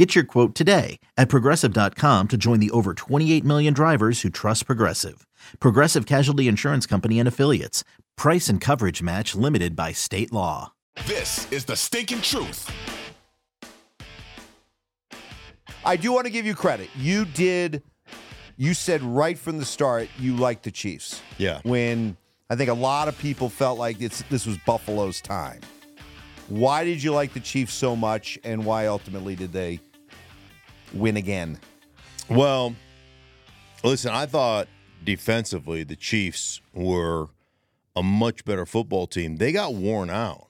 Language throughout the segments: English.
Get your quote today at progressive.com to join the over 28 million drivers who trust Progressive. Progressive Casualty Insurance Company and Affiliates. Price and coverage match limited by state law. This is the stinking truth. I do want to give you credit. You did, you said right from the start you liked the Chiefs. Yeah. When I think a lot of people felt like it's this was Buffalo's time. Why did you like the Chiefs so much, and why ultimately did they win again? Well, listen, I thought defensively the Chiefs were a much better football team. They got worn out.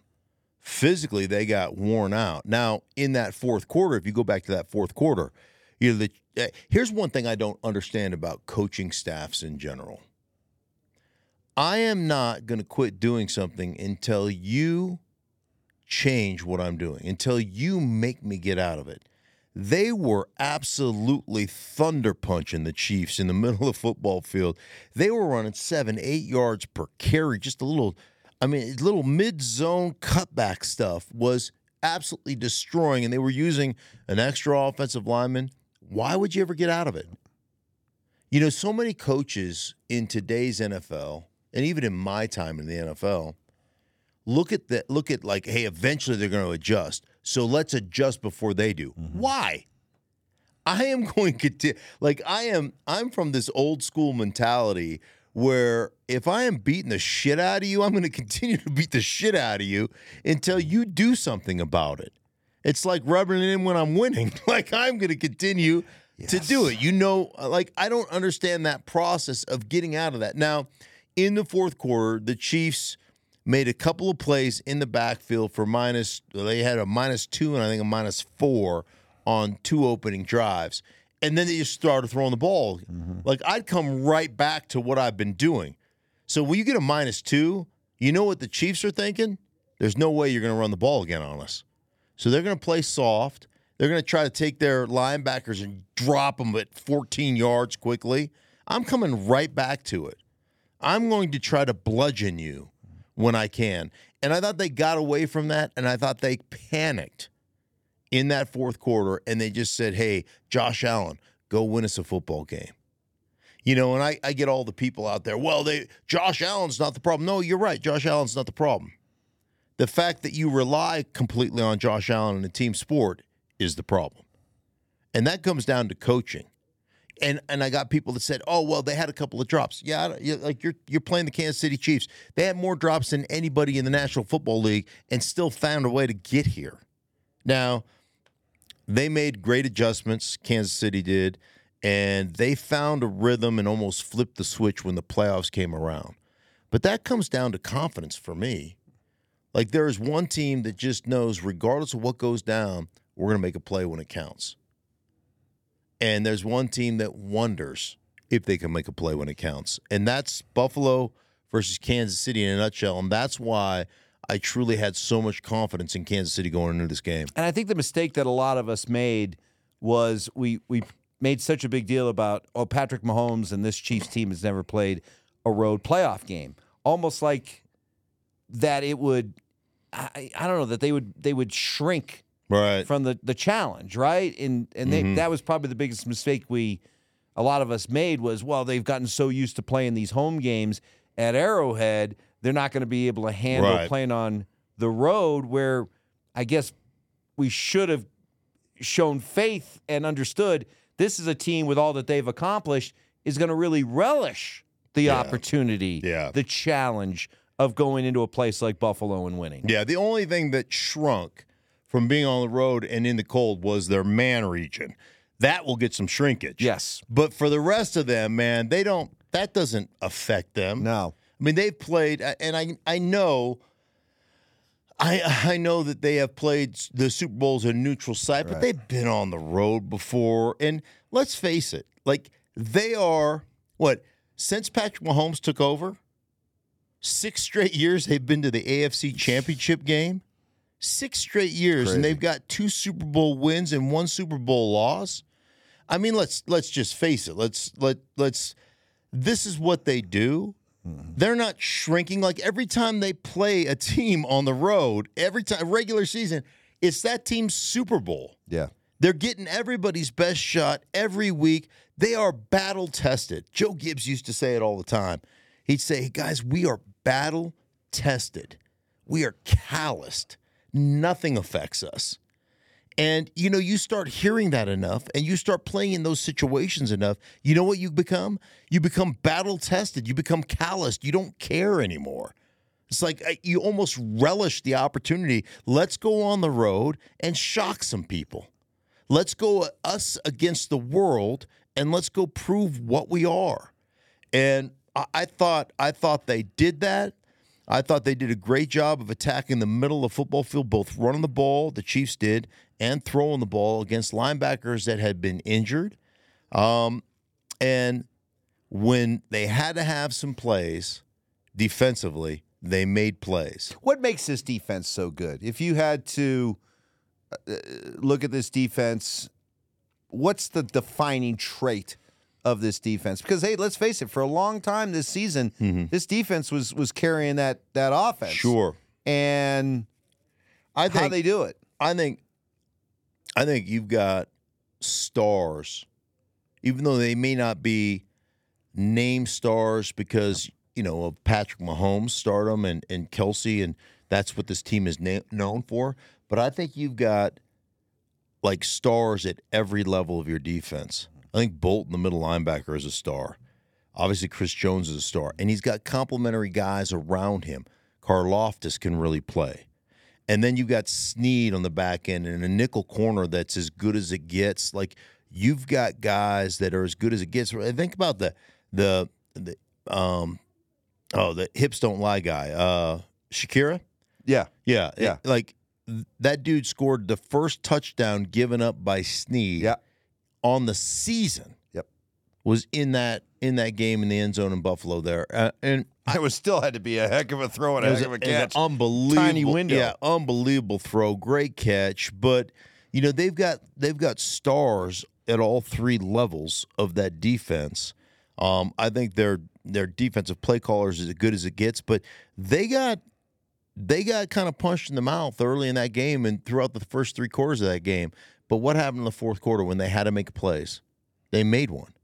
Physically, they got worn out. Now, in that fourth quarter, if you go back to that fourth quarter, you know, the, uh, here's one thing I don't understand about coaching staffs in general. I am not going to quit doing something until you change what I'm doing, until you make me get out of it. They were absolutely thunder punching the Chiefs in the middle of the football field. They were running seven, eight yards per carry, just a little, I mean, little mid zone cutback stuff was absolutely destroying, and they were using an extra offensive lineman. Why would you ever get out of it? You know, so many coaches in today's NFL, and even in my time in the NFL, look at that look at like hey eventually they're going to adjust so let's adjust before they do. Mm-hmm. why? I am going to like i am i'm from this old school mentality where if i am beating the shit out of you i'm going to continue to beat the shit out of you until you do something about it. It's like rubbing it in when i'm winning. Like i'm going to continue to do it. You know like i don't understand that process of getting out of that. Now in the fourth quarter the chiefs made a couple of plays in the backfield for minus they had a minus two and I think a minus four on two opening drives. And then they just started throwing the ball. Mm-hmm. Like I'd come right back to what I've been doing. So when you get a minus two, you know what the Chiefs are thinking? There's no way you're gonna run the ball again on us. So they're gonna play soft. They're gonna try to take their linebackers and drop them at 14 yards quickly. I'm coming right back to it. I'm going to try to bludgeon you when I can. And I thought they got away from that, and I thought they panicked in that fourth quarter, and they just said, hey, Josh Allen, go win us a football game. You know, and I, I get all the people out there, well, they Josh Allen's not the problem. No, you're right. Josh Allen's not the problem. The fact that you rely completely on Josh Allen in a team sport is the problem. And that comes down to coaching and and I got people that said, "Oh, well, they had a couple of drops." Yeah, like you're you're playing the Kansas City Chiefs. They had more drops than anybody in the National Football League, and still found a way to get here. Now, they made great adjustments. Kansas City did, and they found a rhythm and almost flipped the switch when the playoffs came around. But that comes down to confidence for me. Like there is one team that just knows, regardless of what goes down, we're going to make a play when it counts. And there's one team that wonders if they can make a play when it counts. And that's Buffalo versus Kansas City in a nutshell. And that's why I truly had so much confidence in Kansas City going into this game. And I think the mistake that a lot of us made was we we made such a big deal about oh Patrick Mahomes and this Chiefs team has never played a road playoff game, almost like that it would. I, I don't know that they would they would shrink Right. from the the challenge, right? And and they, mm-hmm. that was probably the biggest mistake we a lot of us made was well they've gotten so used to playing these home games at Arrowhead, they're not going to be able to handle Right. playing on the road where I guess we should have shown faith and understood this is a team with all that they've accomplished is going to really relish the opportunity, Yeah. the challenge of going into a place like Buffalo and winning. Yeah, the only thing that shrunk from being on the road and in the cold was their man region. That will get some shrinkage. Yes. But for the rest of them, man, they don't that doesn't affect them. No. I mean, they've played and I I know I I know that they have played the Super Bowls in neutral site, but they've been on the road before. And let's face it, like they are what since Patrick Mahomes took over, Six straight years they've been to the AFC Championship game. Six straight years, and they've got two Super Bowl wins and one Super Bowl loss. I mean, let's let's just face it. Let's let let's. This is what they do. Mm-hmm. They're not shrinking. Like every time they play a team on the road, every time regular season, it's that team's Super Bowl. Yeah. They're getting everybody's best shot every week. They are battle tested. Joe Gibbs used to say it all the time. He'd say, guys, we are battle tested. We are calloused. Nothing affects us. And you know, you start hearing that enough and you start playing in those situations enough, you know what you become? You become battle tested. You become calloused. You don't care anymore. It's like uh, you almost relish the opportunity. Let's go on the road and shock some people. Let's go uh, us against the world and let's go prove what we are. And I, I thought I thought they did that. I thought they did a great job of attacking the middle of the football field, both running the ball, the Chiefs did, and throwing the ball against linebackers that had been injured. Um, and when they had to have some plays defensively, they made plays. What makes this defense so good? If you had to uh, look at this defense, what's the defining trait of this defense? Because hey, let's face it, for a long time this season, mm-hmm. this defense was was carrying that that offense. Sure. And I how think they do it? I think I think you've got stars, even though they may not be name stars because you know of Patrick Mahomes stardom and and Kelce, and that's what this team is na- known for. But I think you've got like stars at every level of your defense. I think Bolton, the middle linebacker, is a star. Obviously, Chris Jones is a star, and he's got complementary guys around him. Karlaftis can really play. And then you've got Sneed on the back end and a nickel corner that's as good as it gets. Like you've got guys that are as good as it gets. Think about the the the um oh the hips don't lie guy. Uh Shakira? Yeah. Yeah. Yeah. Like that dude scored the first touchdown given up by Sneed Yeah. On the season. Yep. Was in that in that game in the end zone in Buffalo there. Uh, and It was still had to be a heck of a throw and a heck of a catch. unbelievable Tiny window. Yeah, unbelievable throw, great catch. But you know they've got they've got stars at all three levels of that defense. Um, I think their their defensive play callers is as good as it gets, but they got they got kind of punched in the mouth early in that game and throughout the first three quarters of that game. But what happened in the fourth quarter when they had to make plays? They made one.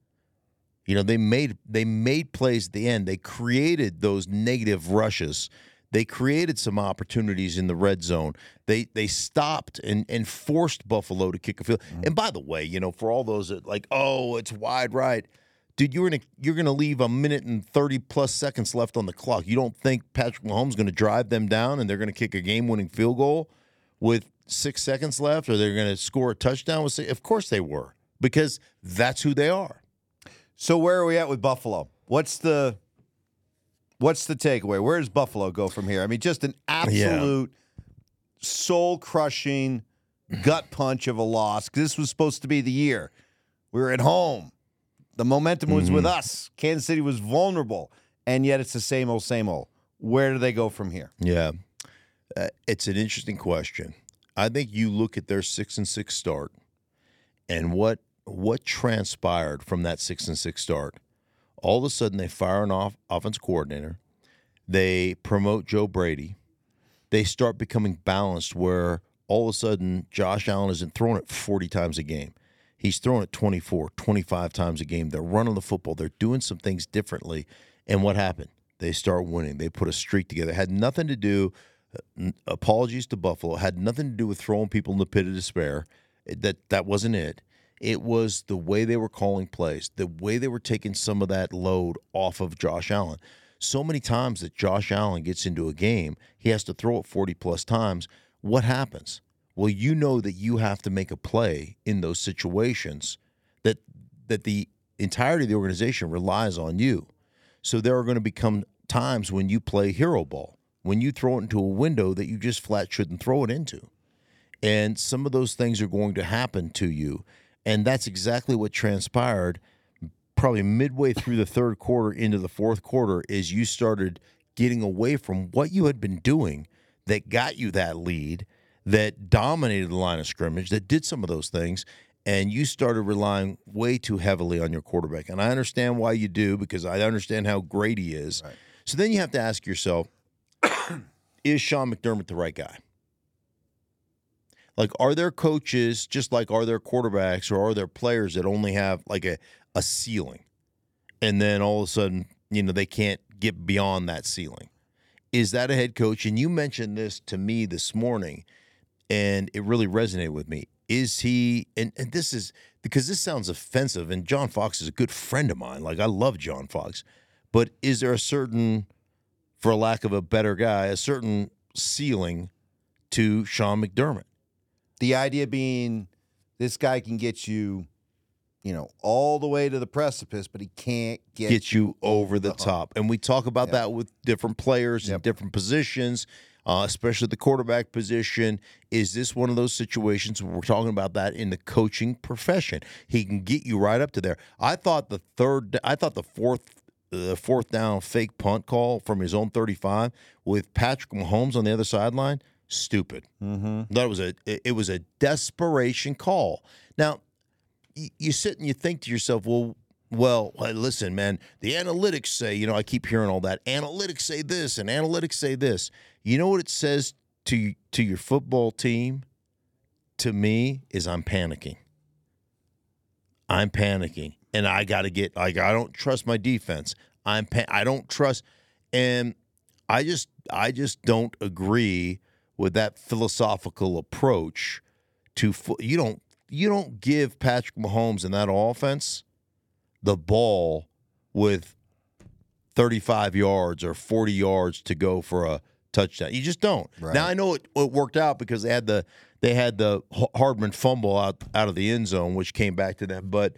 You know, they made they made plays at the end. They created those negative rushes. They created some opportunities in the red zone. They they stopped and and forced Buffalo to kick a field. Mm-hmm. And by the way, you know, for all those that like, oh, it's wide right. Dude, you're gonna you're gonna leave a minute and thirty plus seconds left on the clock. You don't think Patrick Mahomes is gonna drive them down and they're gonna kick a game winning field goal with six seconds left, or they're gonna score a touchdown with six? Of course they were, because that's who they are. So where are we at with Buffalo? What's the what's the takeaway? Where does Buffalo go from here? I mean, just an absolute soul crushing gut punch of a loss. this was supposed to be the year. We were at home. The momentum was with us. Kansas City was vulnerable, and yet it's the same old, same old. Where do they go from here? Yeah, uh, it's an interesting question. I think you look at their six and six start, and what what transpired from that six and six start. All of a sudden, they fire an off offense coordinator. They promote Joe Brady. They start becoming balanced, where all of a sudden Josh Allen isn't throwing it 40 times a game. He's throwing it 24, 25 times a game. They're running the football. They're doing some things differently. And what happened? They start winning. They put a streak together. It had nothing to do, apologies to Buffalo, had nothing to do with throwing people in the pit of despair. That that wasn't it. It was the way they were calling plays, the way they were taking some of that load off of Josh Allen. So many times that Josh Allen gets into a game, he has to throw it 40 plus times. What happens? Well, you know that you have to make a play in those situations that that the entirety of the organization relies on you. So there are going to become times when you play hero ball, when you throw it into a window that you just flat shouldn't throw it into. And some of those things are going to happen to you. And that's exactly what transpired probably midway through the third quarter into the fourth quarter is you started getting away from what you had been doing that got you that lead, that dominated the line of scrimmage, that did some of those things, and you started relying way too heavily on your quarterback. And I understand why you do because I understand how great he is. So then you have to ask yourself, is Sean McDermott the right guy? Like, are there coaches, just like are there quarterbacks or are there players that only have like a, a ceiling? And then all of a sudden, you know, they can't get beyond that ceiling. Is that a head coach? And you mentioned this to me this morning, and it really resonated with me. Is he, and, and this is because this sounds offensive, and John Fox is a good friend of mine. Like, I love John Fox. But is there a certain, for lack of a better guy, a certain ceiling to Sean McDermott? The idea being this guy can get you, you know, all the way to the precipice, but he can't get, get you over the hump. top. And we talk about Yep. that with different players in Yep. different positions, uh, especially the quarterback position. Is this one of those situations where we're talking about that in the coaching profession? He can get you right up to there. I thought the third, I thought the fourth. The fourth down fake punt call from his own 35 with Patrick Mahomes on the other sideline, stupid. Mm-hmm. That was a it was a desperation call. Now, you sit and you think to yourself, well, well, listen, man, the analytics say, you know, I keep hearing all that. Analytics say this and analytics say this. You know what it says to to your football team? To me, is I'm panicking. I'm panicking, and I got to get like I don't trust my defense. I'm I don't trust, and I just I just don't agree with that philosophical approach to you don't you don't give Patrick Mahomes in that offense the ball with 35 yards or 40 yards to go for a touchdown. You just don't. Right. Now I know it, it worked out because they had the they had the Hardman fumble out out of the end zone, which came back to them. But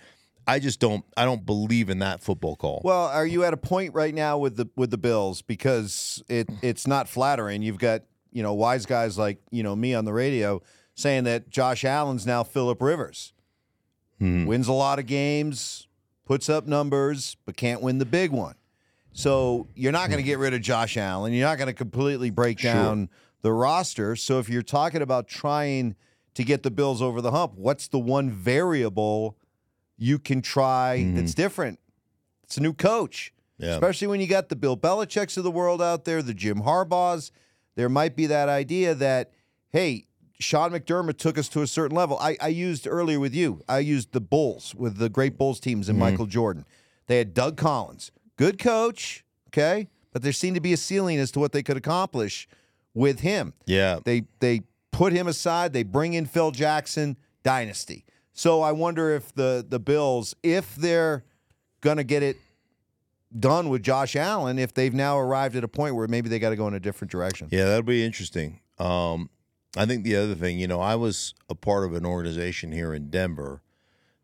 I just don't I don't believe in that football call. Well, are you at a point right now with the with the Bills because it it's not flattering? You've got you know wise guys like you know me on the radio saying that Josh Allen's now Philip Rivers, Hmm. wins a lot of games, puts up numbers, but can't win the big one. So you're not going to get rid of Josh Allen. You're not going to completely break Sure. down the roster. So if you're talking about trying to get the Bills over the hump, what's the one variable you can try mm-hmm. that's different? It's a new coach. Yeah. Especially when you got the Bill Belichick's of the world out there, the Jim Harbaughs. There might be that idea that, hey, Sean McDermott took us to a certain level. I, I used earlier with you, I used the Bulls with the great Bulls teams and mm-hmm. Michael Jordan. They had Doug Collins, good coach, okay, but there seemed to be a ceiling as to what they could accomplish with him. yeah. They they put him aside. They bring in Phil Jackson, dynasty. So I wonder if the the Bills, if they're gonna get it done with Josh Allen, if they've now arrived at a point where maybe they got to go in a different direction. Yeah, that'll be interesting. Um, I think the other thing, you know, I was a part of an organization here in Denver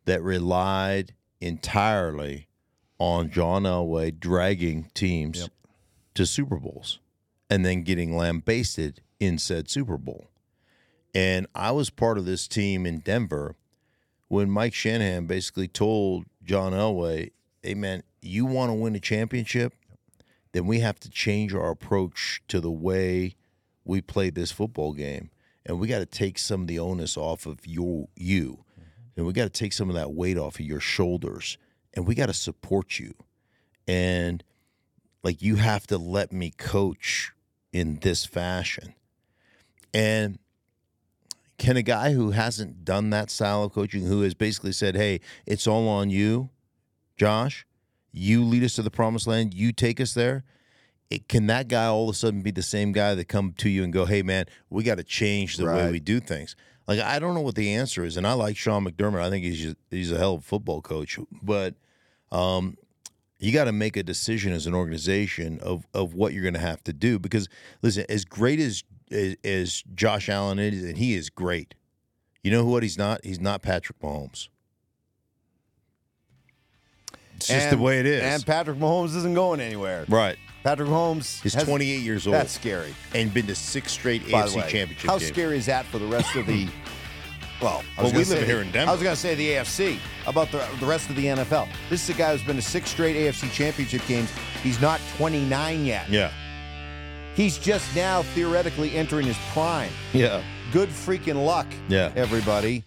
that relied entirely on John Elway dragging teams Yep. to Super Bowls and then getting lambasted in said Super Bowl. And I was part of this team in Denver when Mike Shanahan basically told John Elway, hey, man, you want to win a championship? Then we have to change our approach to the way we play this football game. And we got to take some of the onus off of your, you. Mm-hmm. And we got to take some of that weight off of your shoulders. And we got to support you. And like you have to let me coach in this fashion. And can a guy who hasn't done that style of coaching, who has basically said, "Hey, it's all on you, Josh. You lead us to the promised land. You take us there." It, can that guy all of a sudden be the same guy that come to you and go, "Hey, man, we got to change the way we do things"? Like I don't know what the answer is, and I like Sean McDermott. I think he's he's a hell of a football coach, but um, you got to make a decision as an organization of of what you're going to have to do. Because listen, as great as, as as Josh Allen is, and he is great. You know what he's not? He's not Patrick Mahomes. It's just the way it is. And Patrick Mahomes isn't going anywhere. right. Patrick Mahomes is 28 years old That's scary. and been to six straight By AFC way, championship how games. scary is that for the rest of the? Well, Well, we live here the- in Denver. I was going to say the AFC. About the the rest of the NFL? This is a guy who's been to six straight AFC championship games. He's not 29 yet. Yeah. He's just now theoretically entering his prime. Yeah. Good freaking luck, Yeah. everybody.